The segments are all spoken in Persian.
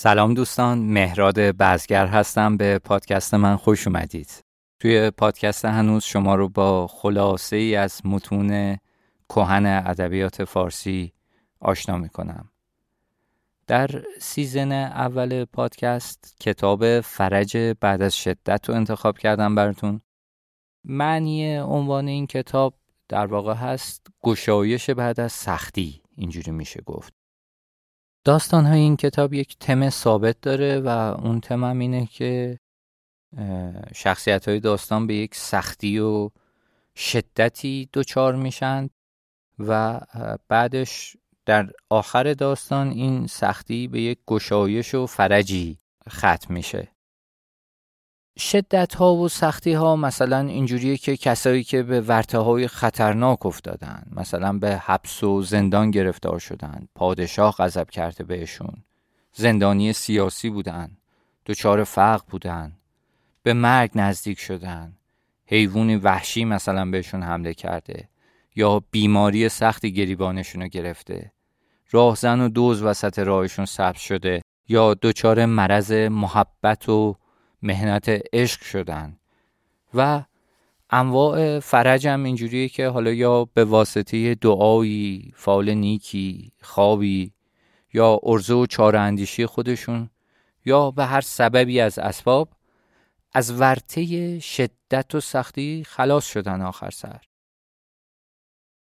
سلام دوستان مهراد بزگر هستم. به پادکست من خوش اومدید. توی پادکست هنوز شما رو با خلاصه ای از متون کهن ادبیات فارسی آشنا می‌کنم. در season اول پادکست کتاب فرج بعد از شدت رو انتخاب کردم براتون. معنی عنوان این کتاب در واقع هست گشایش بعد از سختی. اینجوری میشه گفت. داستان های این کتاب یک تم ثابت داره و اون تم هم اینه که شخصیت های داستان به یک سختی و شدتی دچار میشن و بعدش در آخر داستان این سختی به یک گشایش و فرجی ختم میشه. شدت ها و سختی ها مثلا اینجوریه که کسایی که به ورته های خطرناک افتادن مثلا به حبس و زندان گرفتار شدن پادشاه غضب کرده بهشون زندانی سیاسی بودن دچار فقر بودن به مرگ نزدیک شدن حیوانی وحشی مثلا بهشون حمله کرده یا بیماری سختی گریبانشون رو گرفته. راهزن و دوز وسط راهشون سبز شده یا دچار مرض محبت و مهنت عشق شدن. و انواع فرج هم اینجوریه که حالا یا به واسطه دعایی، فال نیکی، خوابی یا ارزه و چاره خودشون یا به هر سببی از اسباب از ورته شدت و سختی خلاص شدن آخر سر.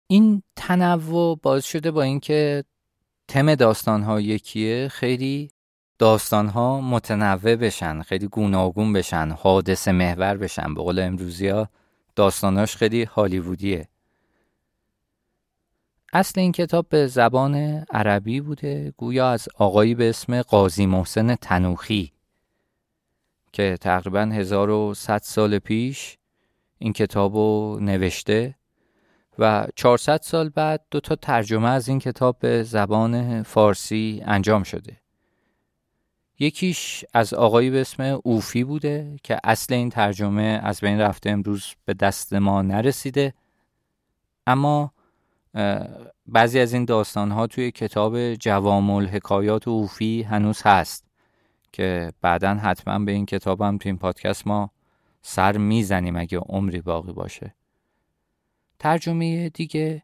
این تنوع باز شده با اینکه تم داستان ها یکیه خیلی داستان ها متنوع بشن خیلی گوناگون بشن حادث محور بشن. به قول امروزی ها داستاناش خیلی هالیوودیه. اصل این کتاب به زبان عربی بوده گویا از آقایی به اسم قاضی محسن تنوخی که تقریبا 1100 سال پیش این کتاب رو نوشته و 400 سال بعد دو تا ترجمه از این کتاب به زبان فارسی انجام شده. یکیش از آقایی به اسم اوفی بوده که اصل این ترجمه از بین رفته امروز به دست ما نرسیده. اما بعضی از این داستان ها توی کتاب جوامل حکایات اوفی هنوز هست که بعدا حتما به این کتابم تو این پادکست ما سر می‌زنیم اگه عمری باقی باشه. ترجمه دیگه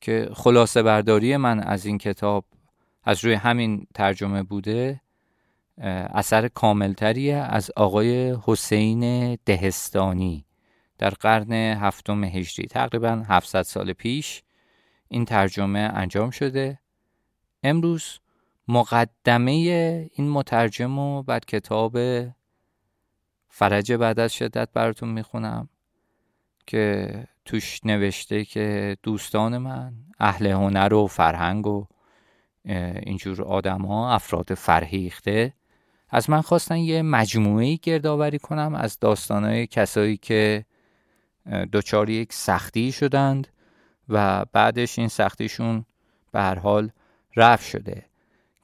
که خلاصه برداری من از این کتاب از روی همین ترجمه بوده اثر کاملتری از آقای حسین دهستانی در قرن هفتم هجری. تقریبا 700 سال پیش این ترجمه انجام شده. امروز مقدمه این مترجم و بعد کتاب فرج بعد از شدت براتون می‌خونم که توش نوشته که دوستان من اهل هنر و فرهنگ و اینجور آدم ها افراد فرهیخته از من خواستن یه مجموعه گردآوری کنم از داستانهای کسایی که دچار یک سختی شدند و بعدش این سختیشون به هر حال رفت شده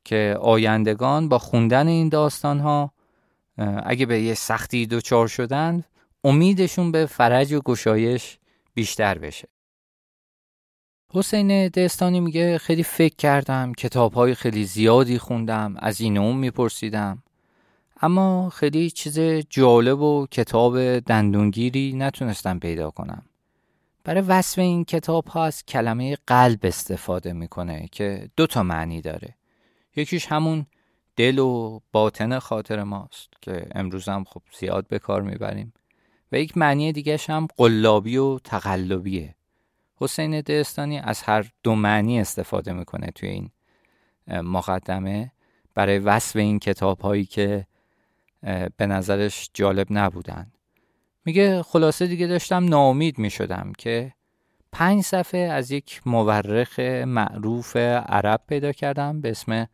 که آیندگان با خوندن این داستان ها اگه به یه سختی دچار شدند امیدشون به فرج و گشایش بیشتر بشه. حسین دستانی میگه خیلی فکر کردم کتاب های خیلی زیادی خوندم از این اون میپرسیدم. اما خیلی چیز جالب و کتاب دندونگیری نتونستم پیدا کنم. برای وصف این کتاب ها از کلمه قلب استفاده می‌کنه که دو تا معنی داره. یکیش همون دل و باطن خاطر ماست که امروز هم خب زیاد به کار می‌بریم. و یک معنی دیگهش هم قلابی و تقلبیه. حسین دهستانی از هر دو معنی استفاده می‌کنه توی این مقدمه. برای وصف این کتاب هایی که به نظرش جالب نبودن. میگه خلاصه دیگه داشتم ناامید می‌شدم که پنج صفحه از یک مورخ معروف عرب پیدا کردم به اسم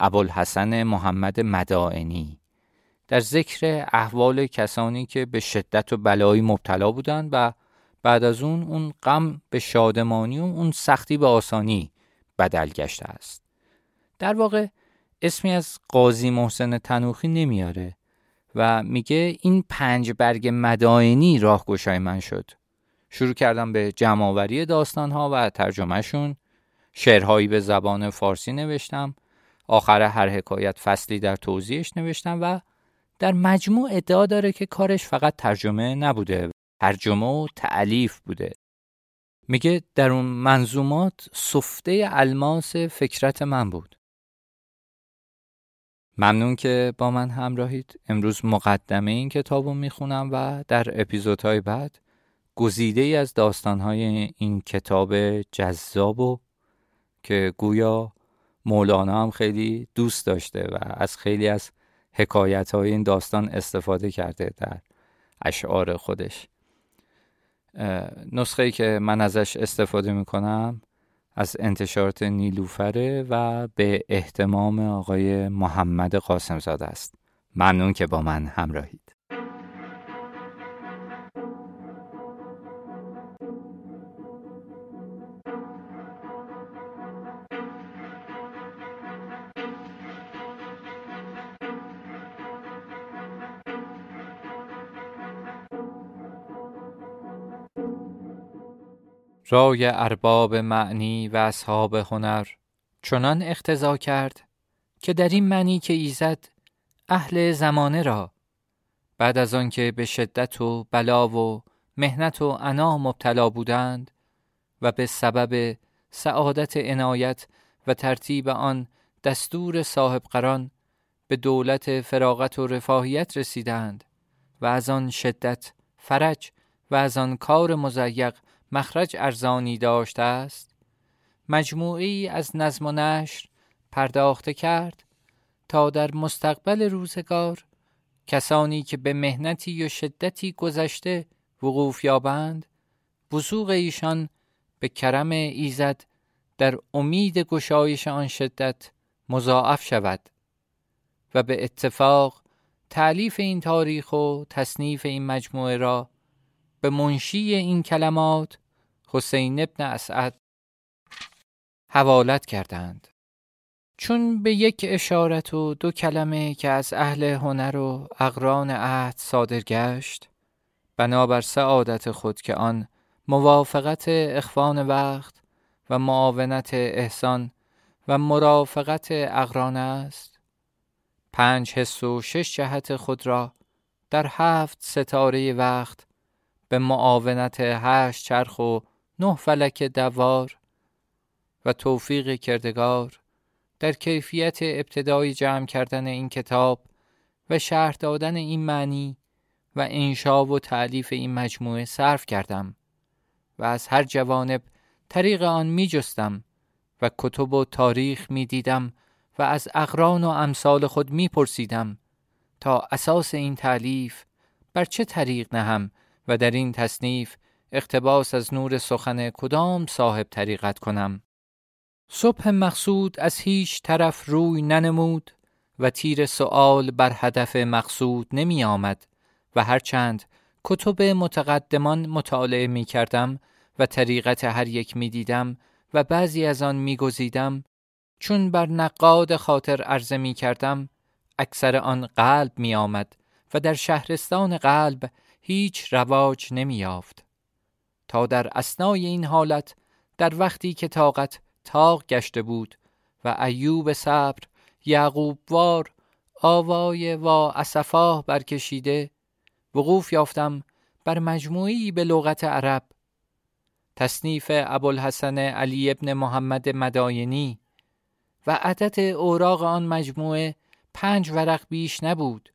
ابوالحسن محمد مدائنی در ذکر احوال کسانی که به شدت و بلایی مبتلا بودند و بعد از اون اون غم به شادمانی و اون سختی به آسانی بدل گشته است. در واقع اسمی از قاضی محسن تنوخی نمیاره و میگه این پنج برگ مدائنی راهگشای من شد. شروع کردم به جمعآوری داستانها و ترجمهشون. شعرهایی به زبان فارسی نوشتم. آخر هر حکایت فصلی در توضیحش نوشتم و در مجموع ادعا داره که کارش فقط ترجمه نبوده ترجمه و تعلیف بوده. میگه در اون منظومات سفته الماس فکرت من بود. ممنون که با من همراهید. امروز مقدمه این کتاب رو می‌خونم و در اپیزودهای بعد گزیده ای از داستانهای این کتاب جذاب و که گویا مولانا هم خیلی دوست داشته و از خیلی از حکایت های این داستان استفاده کرده در اشعار خودش. نسخه ای که من ازش استفاده می‌کنم از انتشارات نیلوفره و به احتمام آقای محمد قاسمزاده است. ممنون که با من همراهید. رای ارباب معنی و اصحاب هنر چنان اختزا کرد که در این معنی که ایزد اهل زمانه را بعد از آنکه به شدت و بلا و مهنت و عنا مبتلا بودند و به سبب سعادت عنایت و ترتیب آن دستور صاحب قران به دولت فراغت و رفاهیت رسیدند و از آن شدت فرج و از آن کار مزیق مخرج ارزانی داشته است؟ مجموعی از نظم و نشر پرداخته کرد تا در مستقبل روزگار کسانی که به مهنتی و شدتی گذشته وقوف یابند بزوغ ایشان به کرم ایزد در امید گشایش آن شدت مضاعف شود و به اتفاق تعلیف این تاریخ و تصنیف این مجموعه را به منشی این کلمات حسین ابن اسعد حوالت کردند. چون به یک اشارت و دو کلمه که از اهل هنر و اقران عهد صادر گشت بنابر سعادت خود که آن موافقت اخوان وقت و معاونت احسان و مرافقت اقران است پنج حس و شش جهت خود را در هفت ستاره وقت به معاونت هشت چرخ و نه فلک دوار و توفیق کردگار در کیفیت ابتدای جمع کردن این کتاب و شرح دادن این معنی و انشا و تعلیف این مجموعه صرف کردم و از هر جوانب طریق آن می جستم و کتب و تاریخ می دیدم و از اقران و امثال خود می پرسیدم تا اساس این تعلیف بر چه طریق نهم و در این تصنیف اقتباس از نور سخن کدام صاحب طریقت کنم صبح مقصود از هیچ طرف روی ننمود و تیر سؤال بر هدف مقصود نمی آمد و هرچند کتب متقدمان مطالعه می کردم و طریقت هر یک می دیدم و بعضی از آن می گزیدم چون بر نقاد خاطر عرضه می کردم اکثر آن قلب می آمد و در شهرستان قلب هیچ رواج نمی یافت. تا در اسنای این حالت در وقتی که طاقت تاق گشته بود و ایوب صبر یعقوب وار آوای و اصفاه برکشیده وقوف یافتم بر مجموعی به لغت عرب. تصنیف ابوالحسن علی ابن محمد مداینی و عدد اوراق آن مجموعه پنج ورق بیش نبود.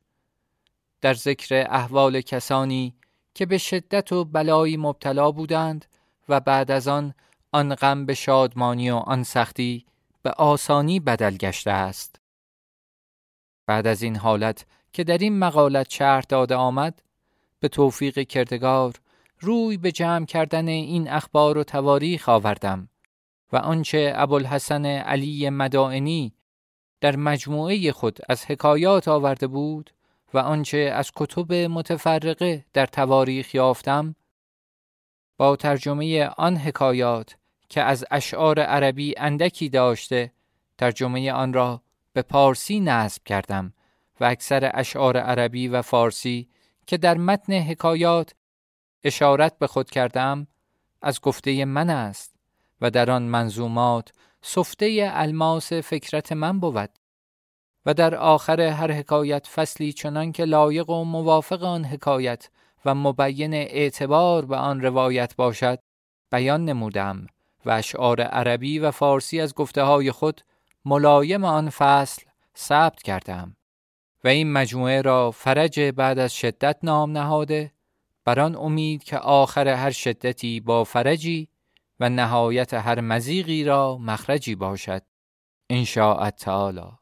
در ذکر احوال کسانی که به شدت و بلایی مبتلا بودند و بعد از آن آن غم به شادمانی و آن سختی به آسانی بدل گشته است. بعد از این حالت که در این مقالت شرح داده آمد به توفیق کردگار روی به جمع کردن این اخبار و تواریخ آوردم و آنچه ابوالحسن علی مدائنی در مجموعه خود از حکایات آورده بود و آنچه از کتب متفرقه در تواریخ یافتم با ترجمه آن حکایات که از اشعار عربی اندکی داشته ترجمه آن را به پارسی نصب کردم و اکثر اشعار عربی و فارسی که در متن حکایات اشارت به خود کردم از گفته من است و در آن منظومات سفته الماس فکرت من بود. و در آخر هر حکایت فصلی چنان که لایق و موافق آن حکایت و مبین اعتبار به آن روایت باشد بیان نمودم و اشعار عربی و فارسی از گفته های خود ملایم آن فصل ثبت کردم و این مجموعه را فرج بعد از شدت نام نهاده بر آن امید که آخر هر شدتی با فرجی و نهایت هر مزیقی را مخرجی باشد ان تعالی